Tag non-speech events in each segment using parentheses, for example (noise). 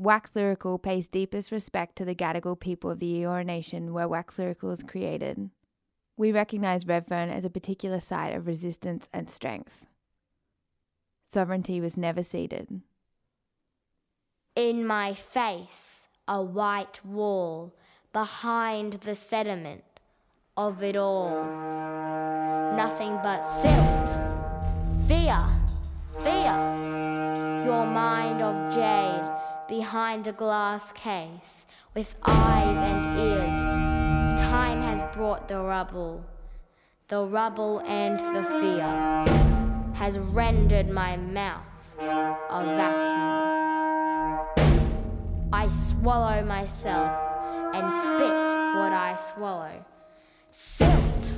Wax Lyrical pays deepest respect to the Gadigal people of the Eora Nation where Wax Lyrical is created. We recognise Redfern as a particular site of resistance and strength. Sovereignty was never ceded. In my face, a white wall behind the sediment of it all. Nothing but silt, fear, fear. Your mind of jade behind a glass case with eyes and ears. Time has brought the rubble, the rubble and the fear has rendered my mouth a vacuum. I swallow myself and spit what I swallow. Silt.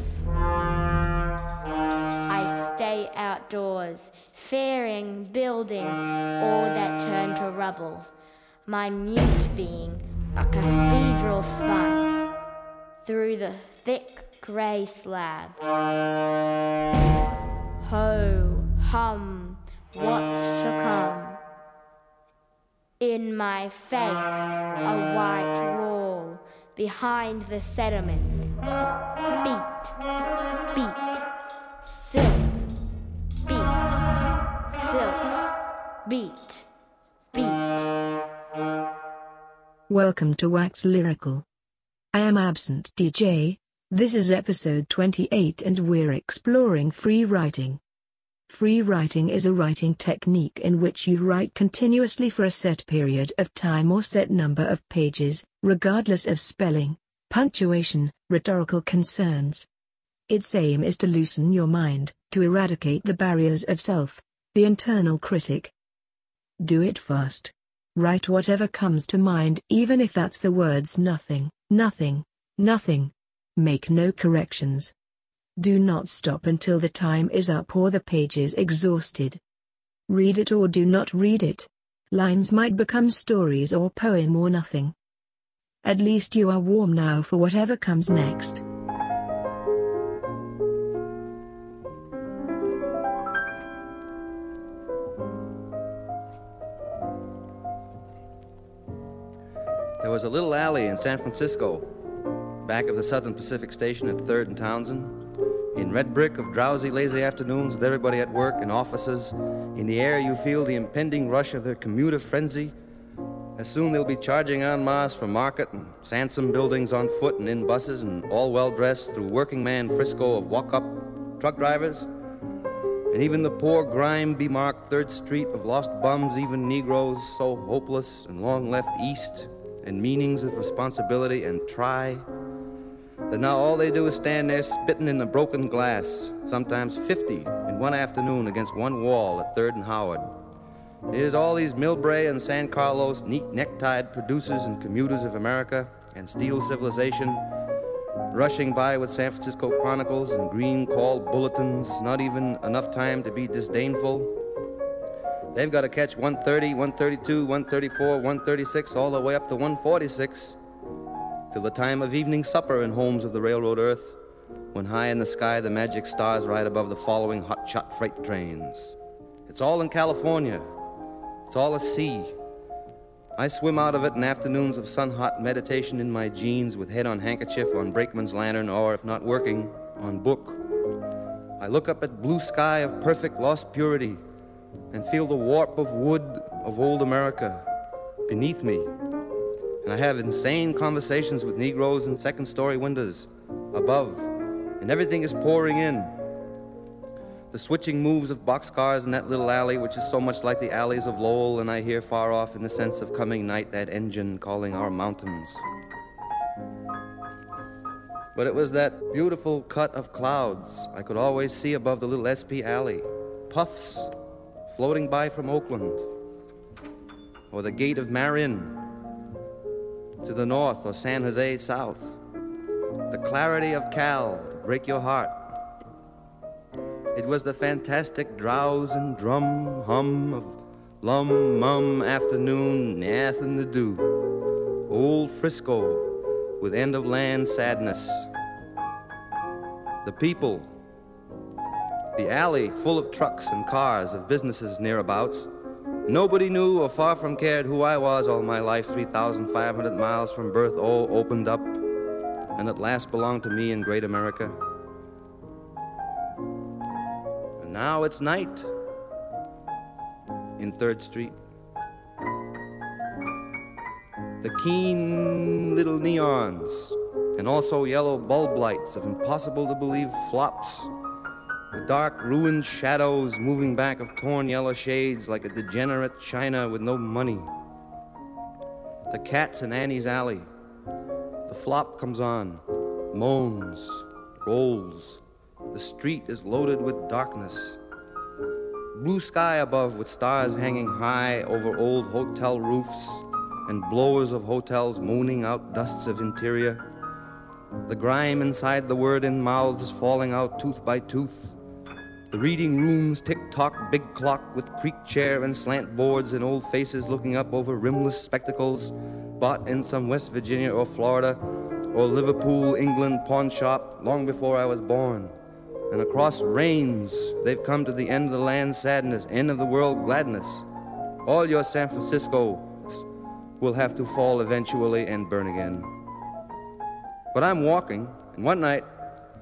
I stay outdoors, fearing building all that turn to rubble. My mute being a cathedral spine through the thick grey slab. Ho, hum, what's to come? In my face, a white wall behind the sediment. Beat, beat, silt, beat, silt, beat. Welcome to Wax Lyrical. I am Absent DJ. This is episode 28 and we're exploring free writing. Free writing is a writing technique in which you write continuously for a set period of time or set number of pages, regardless of spelling, punctuation, rhetorical concerns. Its aim is to loosen your mind, to eradicate the barriers of self, the internal critic. Do it fast. Write whatever comes to mind even if that's the words nothing, nothing, nothing. Make no corrections. Do not stop until the time is up or the page is exhausted. Read it or do not read it. Lines might become stories or poem or nothing. At least you are warm now for whatever comes next. Was a little alley in San Francisco, back of the Southern Pacific Station at 3rd and Townsend. In red brick of drowsy, lazy afternoons with everybody at work in offices, in the air you feel the impending rush of their commuter frenzy. As soon they'll be charging en masse for market and Sansome buildings on foot and in buses and all well dressed through working man Frisco of walk up truck drivers. And even the poor grime bemarked Third Street of lost bums, even Negroes so hopeless and long left east, and meanings of responsibility and try that now all they do is stand there spitting in the broken glass, sometimes 50 in one afternoon against one wall at 3rd and Howard. Here's all these Millbrae and San Carlos neat necktied producers and commuters of America and steel civilization rushing by with San Francisco Chronicles and green call bulletins, not even enough time to be disdainful. They've got to catch 130, 132, 134, 136, all the way up to 146 till the time of evening supper in homes of the railroad earth, when high in the sky the magic stars ride above the following hot shot freight trains. It's all in California. It's all a sea. I swim out of it in afternoons of sun hot meditation in my jeans with head on handkerchief on brakeman's lantern or, if not working, on book. I look up at blue sky of perfect lost purity and feel the warp of wood of old America beneath me and I have insane conversations with Negroes in second story windows above, and everything is pouring in. The switching moves of boxcars in that little alley, which is so much like the alleys of Lowell, and I hear far off in the sense of coming night that engine calling our mountains. But it was that beautiful cut of clouds I could always see above the little SP alley, puffs floating by from Oakland, or the gate of Marin to the north or San Jose south. The clarity of Cal to break your heart. It was the fantastic drowse and drum hum of lum mum afternoon, nothing to do. Old Frisco with end of land sadness. The people, the alley full of trucks and cars of businesses nearabouts, Nobody knew or far from cared who I was all my life, 3,500 miles from birth, all opened up, and at last belonged to me in great America. And now it's night in 3rd Street. The keen little neons, and also yellow bulb lights of impossible to believe flops the dark, ruined shadows moving back of torn yellow shades like a degenerate China with no money. The cats in Annie's alley. The flop comes on, moans, rolls. The street is loaded with darkness. Blue sky above with stars hanging high over old hotel roofs and blowers of hotels moaning out dusts of interior. The grime inside the word in mouths falling out tooth by tooth the reading rooms tick tock, big clock with creak chair and slant boards and old faces looking up over rimless spectacles, bought in some West Virginia or Florida or Liverpool, England pawn shop long before I was born. And across rains, they've come to the end of the land sadness, end of the world gladness. All your San Francisco will have to fall eventually and burn again. But I'm walking, and one night,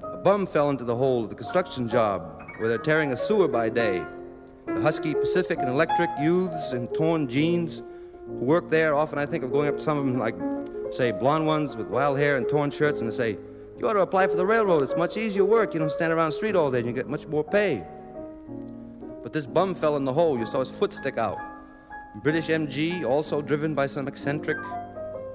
a bum fell into the hole of the construction job where they're tearing a sewer by day. The Husky Pacific and Electric youths in torn jeans who work there, often I think of going up to some of them, like, say, blonde ones with wild hair and torn shirts, and say, You ought to apply for the railroad. It's much easier work. You don't stand around the street all day and you get much more pay. But this bum fell in the hole. You saw his foot stick out. British MG, also driven by some eccentric,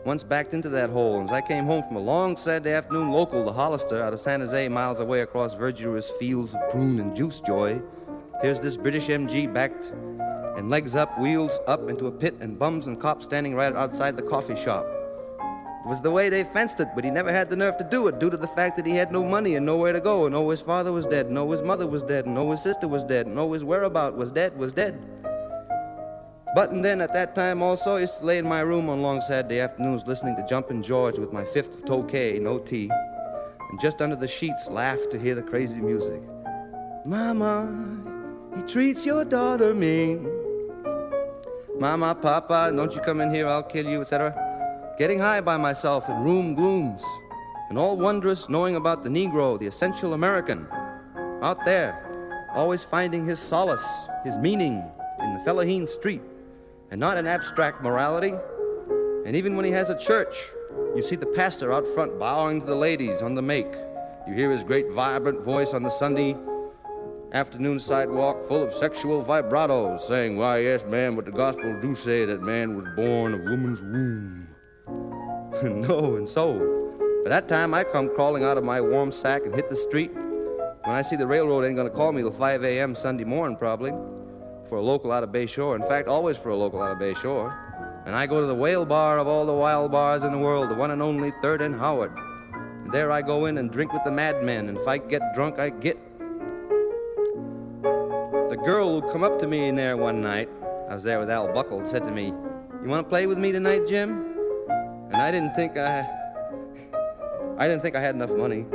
once backed into that hole. And as I came home from a long Saturday afternoon local to Hollister out of San Jose, miles away across verdurous fields of prune and juice joy, here's this British MG backed and legs up, wheels up into a pit, and bums and cops standing right outside the coffee shop. It was the way they fenced it, but he never had the nerve to do it due to the fact that he had no money and nowhere to go, and oh, his father was dead, and oh, his mother was dead, and oh, his sister was dead, and oh, his whereabout was dead, was dead. But and then at that time also, used to lay in my room on long Saturday afternoons listening to Jumpin' George with my fifth of Tokay, no tea, and just under the sheets laugh to hear the crazy music. Mama, he treats your daughter mean. Mama, Papa, don't you come in here, I'll kill you, etc. Getting high by myself in room glooms, and all wondrous knowing about the Negro, the essential American, out there, always finding his solace, his meaning in the Fellaheen street and not an abstract morality. And even when he has a church, you see the pastor out front bowing to the ladies on the make. You hear his great vibrant voice on the Sunday afternoon sidewalk full of sexual vibratos saying, Why, yes, man, but the gospel do say that man was born of woman's womb. (laughs) no, and so. By that time, I come crawling out of my warm sack and hit the street. When I see the railroad ain't gonna call me till 5 a.m. Sunday morning, probably for a local out of Bay Shore. In fact, always for a local out of Bay Shore. And I go to the whale bar of all the wild bars in the world, the one and only Third and Howard. And there I go in and drink with the madmen, and if I get drunk, I get. The girl who come up to me in there one night, I was there with Al Buckle, said to me, You want to play with me tonight, Jim? And I didn't think I. I didn't think I had enough money.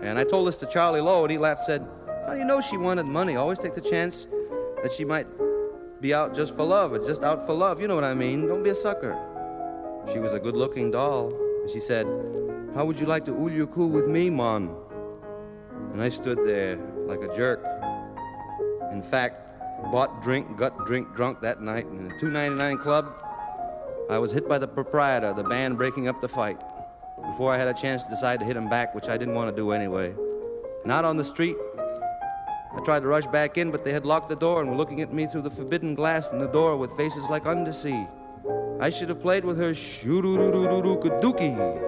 And I told this to Charlie Lowe, and he laughed, said, How do you know she wanted money? Always take the chance that she might be out just for love or just out for love. You know what I mean? Don't be a sucker. She was a good looking doll. And she said, How would you like to ulyuku with me, Mon? And I stood there like a jerk. In fact, bought drink, got drink drunk that night in the 299 club. I was hit by the proprietor, the band breaking up the fight, before I had a chance to decide to hit him back, which I didn't want to do anyway. Not on the street, I tried to rush back in, but they had locked the door and were looking at me through the forbidden glass in the door with faces like undersea. I should have played with her shoo-doo-doo-doo-doo-doo-dookie.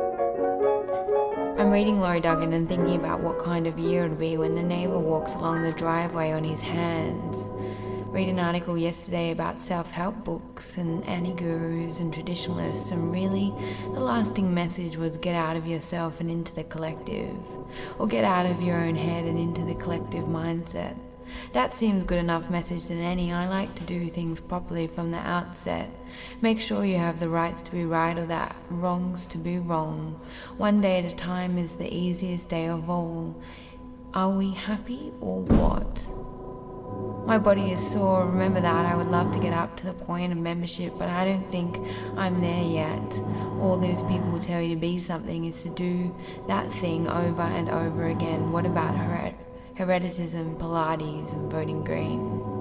I'm reading Laurie Duggan and thinking about what kind of year it'll be when the neighbour walks along the driveway on his hands read an article yesterday about self help books and anti gurus and traditionalists, and really the lasting message was get out of yourself and into the collective, or get out of your own head and into the collective mindset. That seems good enough message than any. I like to do things properly from the outset. Make sure you have the rights to be right or the wrongs to be wrong. One day at a time is the easiest day of all. Are we happy or what? My body is sore, remember that. I would love to get up to the point of membership, but I don't think I'm there yet. All those people tell you to be something is to do that thing over and over again. What about hered- hereditism, Pilates, and voting green?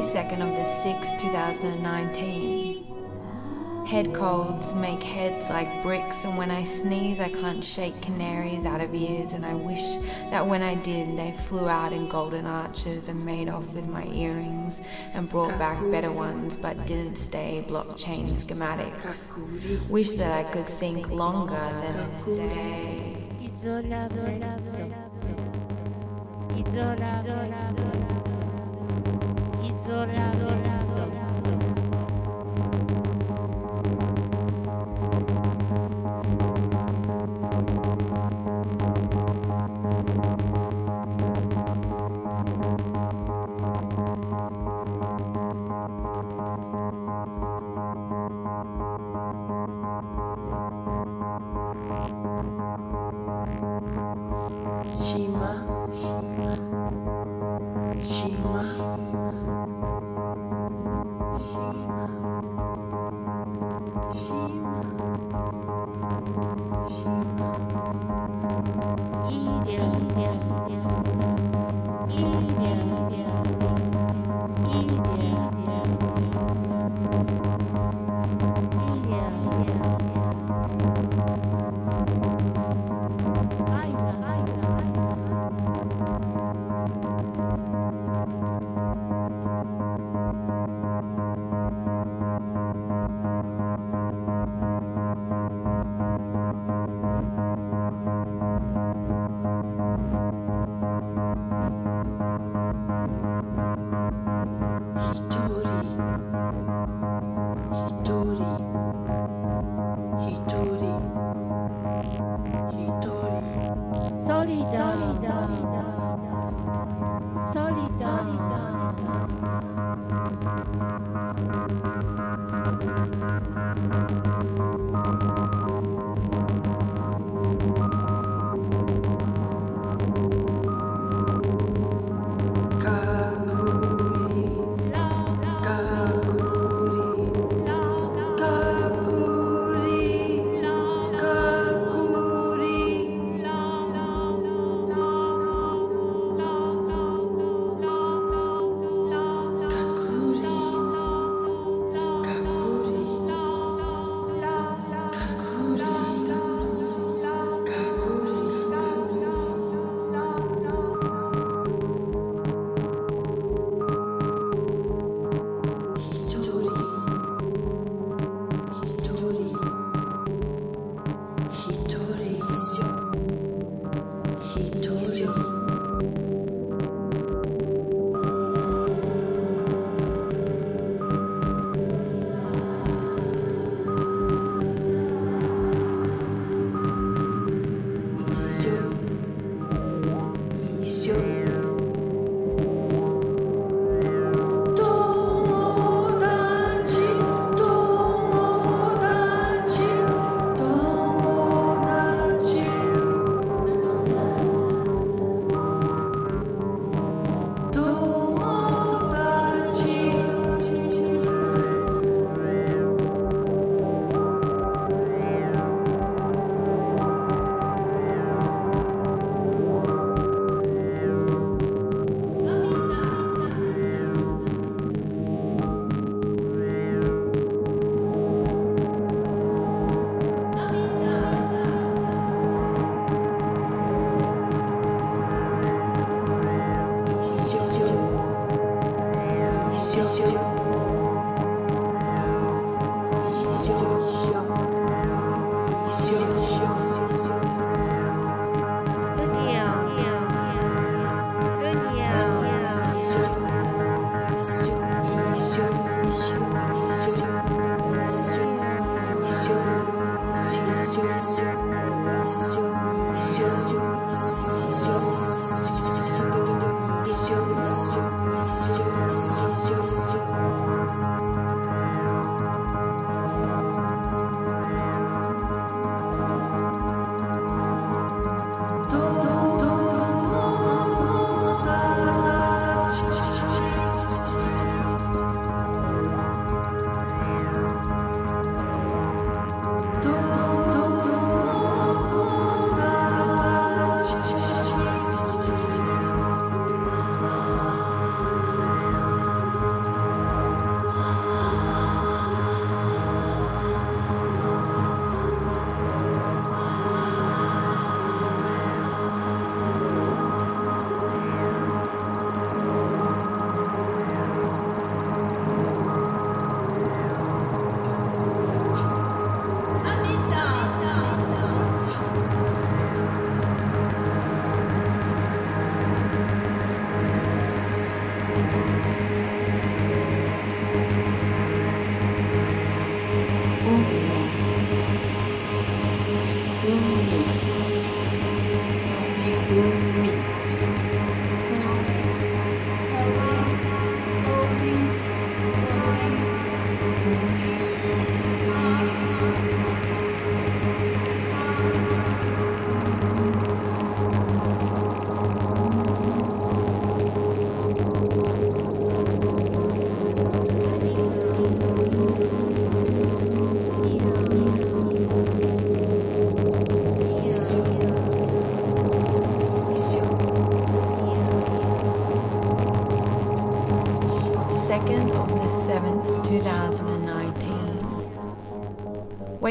22nd of the 6th, 2019. Head colds make heads like bricks, and when I sneeze, I can't shake canaries out of ears, and I wish that when I did, they flew out in golden arches and made off with my earrings and brought back better ones, but didn't stay blockchain schematics. Wish that I could think longer than a day. Isolamento. Shima, Solid,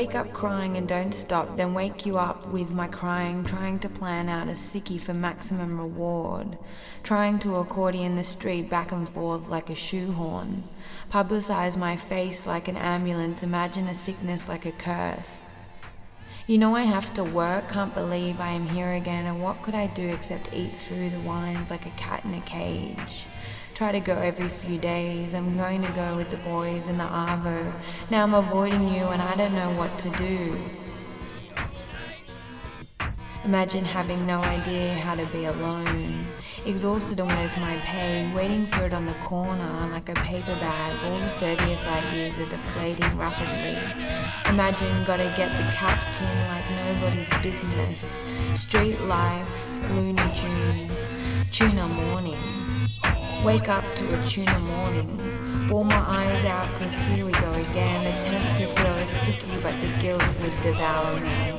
Wake up crying and don't stop, then wake you up with my crying, trying to plan out a sickie for maximum reward, trying to accordion the street back and forth like a shoehorn, publicize my face like an ambulance, imagine a sickness like a curse. You know I have to work, can't believe I am here again, and what could I do except eat through the wines like a cat in a cage? Try to go every few days. I'm going to go with the boys in the Arvo. Now I'm avoiding you and I don't know what to do. Imagine having no idea how to be alone. Exhausted where's my pay? Waiting for it on the corner like a paper bag. All the 30th ideas are deflating rapidly. Imagine gotta get the captain like nobody's business. Street life, Looney Tunes, tuna morning. Wake up to a tuna morning. Bore my eyes out, cause here we go again. Attempt to throw a sickie, but the guilt would devour me.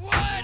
What?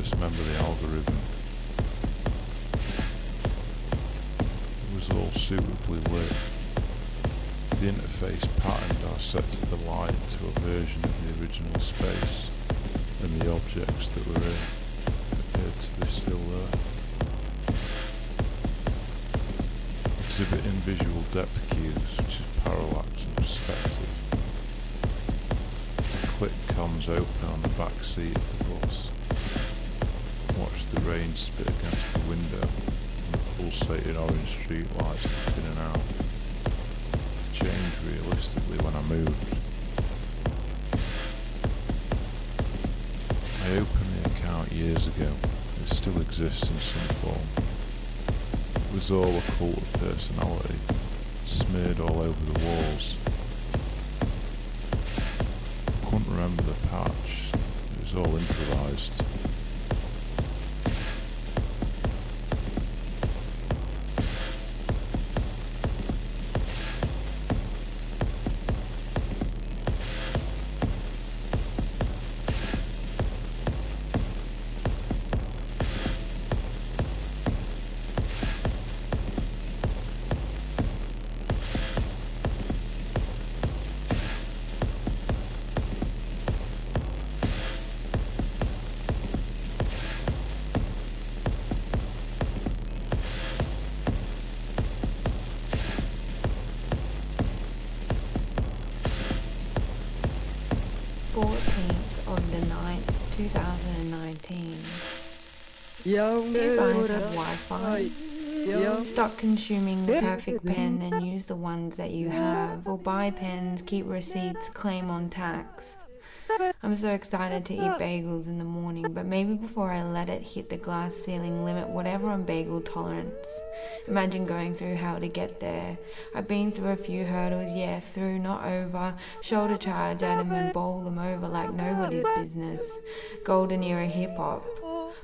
Dismember the algorithm. It was all suitably lit. The interface patterned our set to the light to a version of the original space, and the objects that were in appeared to be still there. Exhibiting visual depth cues which is parallax and perspective. The click comes open on the back seat of the bus. The rain spit against the window and the pulsating orange street lights in and out changed realistically when I moved. I opened the account years ago. It still exists in some form. It was all a cult of personality, smeared all over the walls. I couldn't remember the patch. It was all improvised. 2019. Do you guys have Wi-Fi? Stop consuming the perfect pen and use the ones that you have, or buy pens, keep receipts, claim on tax. I'm so excited to eat bagels in the morning, but maybe before I let it hit the glass ceiling, limit whatever on bagel tolerance. Imagine going through hell to get there. I've been through a few hurdles, yeah, through, not over. Shoulder charge at them and bowl them over like nobody's business. Golden era hip hop.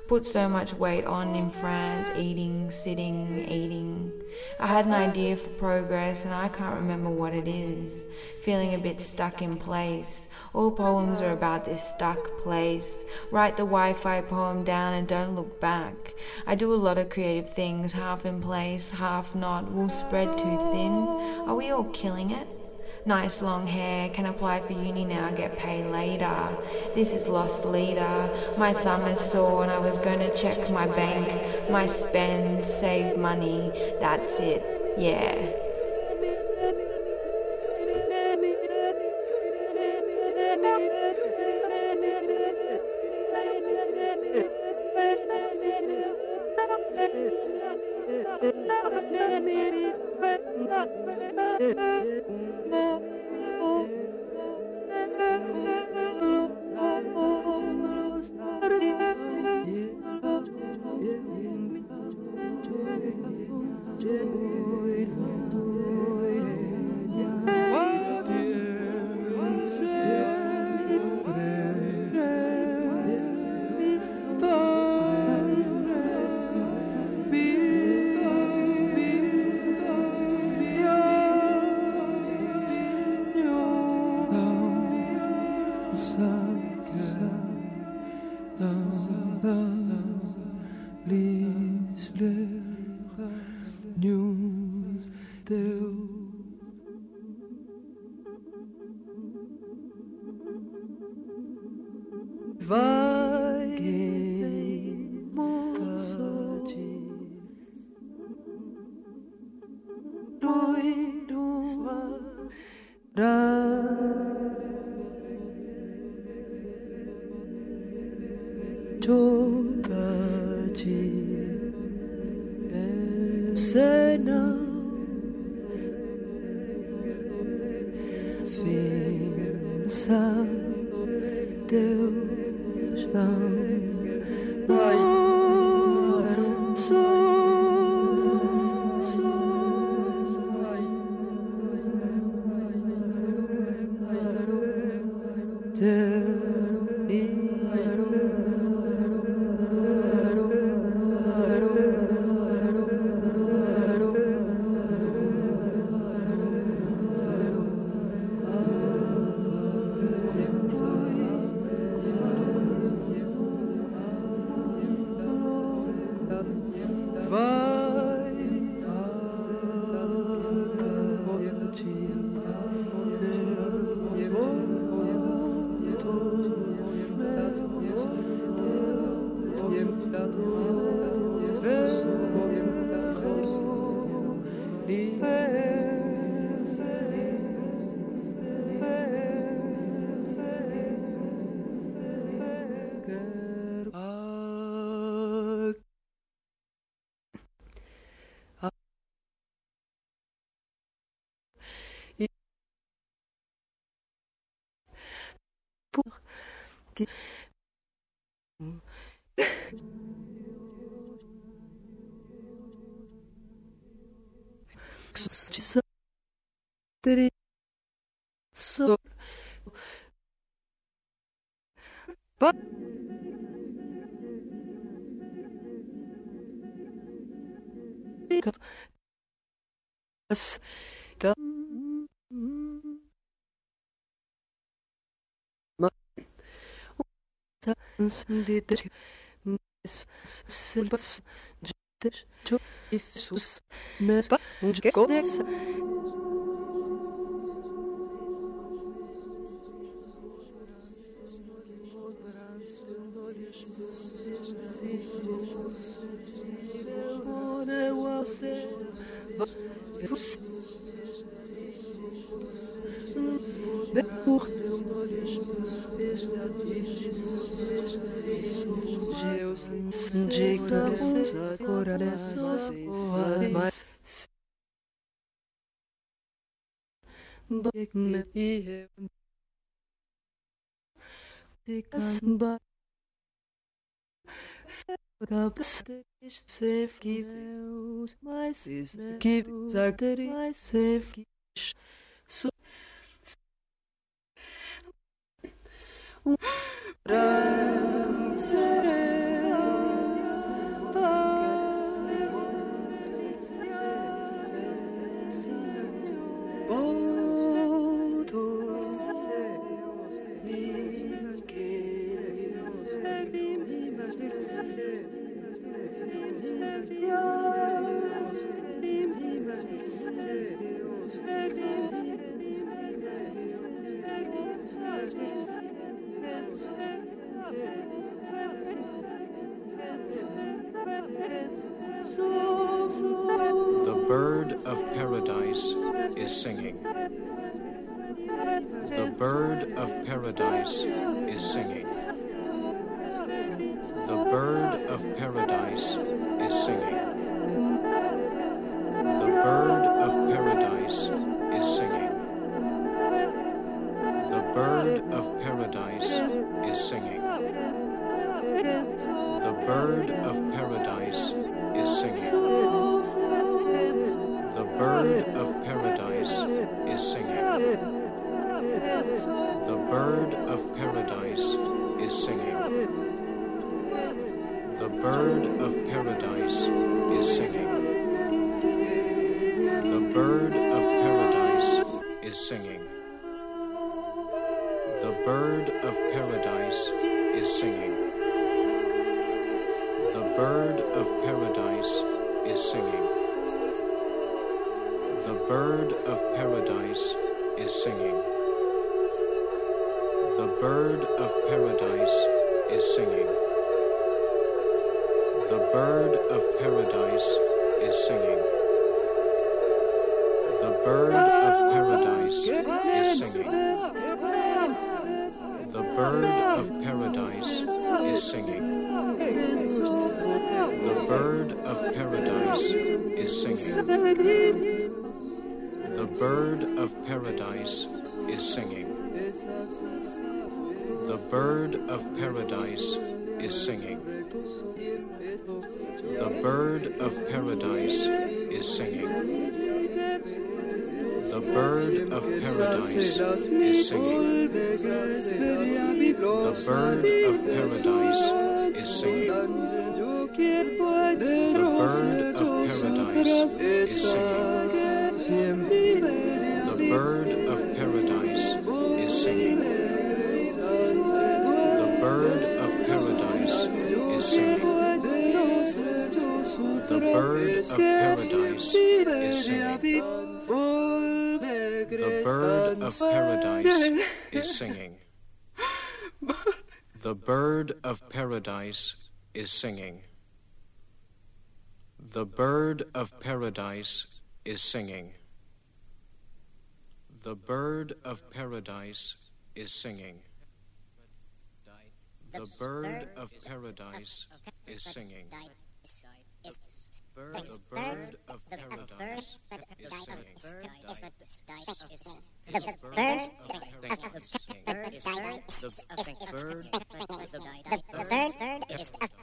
Put so much weight on in France, eating, sitting, eating. I had an idea for progress and I can't remember what it is. Feeling a bit stuck in place. All poems are about this stuck place. Write the Wi Fi poem down and don't look back. I do a lot of creative things, half in place, half not. We'll spread too thin. Are we all killing it? Nice long hair, can apply for uni now, get paid later. This is lost leader. My thumb is sore and I was gonna check my bank, my spend, save money. That's it, yeah. godt. Der Sandidic Mis Silbas Jidic Ifsus Mesba Jgekos Deus. Deus, Capteish safe keep my sister keep you safe keep paradise is singing. The bird of paradise is singing. The bird of paradise is singing. The bird of paradise is singing. Bird of paradise is singing. The bird of paradise is singing. The bird of paradise is singing. The bird of paradise is singing. The bird of paradise is singing. The bird of paradise is singing. The bird of paradise is singing. The bird of paradise is singing. The bird of paradise is singing. The bird of paradise is singing. The bird of paradise is singing. The bird of paradise is singing. The bird of paradise is singing. The bird of paradise is singing. The bird of paradise is singing. The bird of paradise is singing. The bird of paradise is singing. The bird of paradise is singing. The bird of paradise is singing. The bird of paradise is singing. The bird of paradise is singing. The bird of paradise That's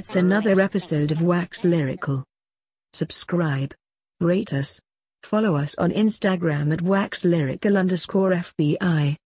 that's another episode of Wax Lyrical. Subscribe. Rate us. Follow us on Instagram at waxlyrical underscore FBI.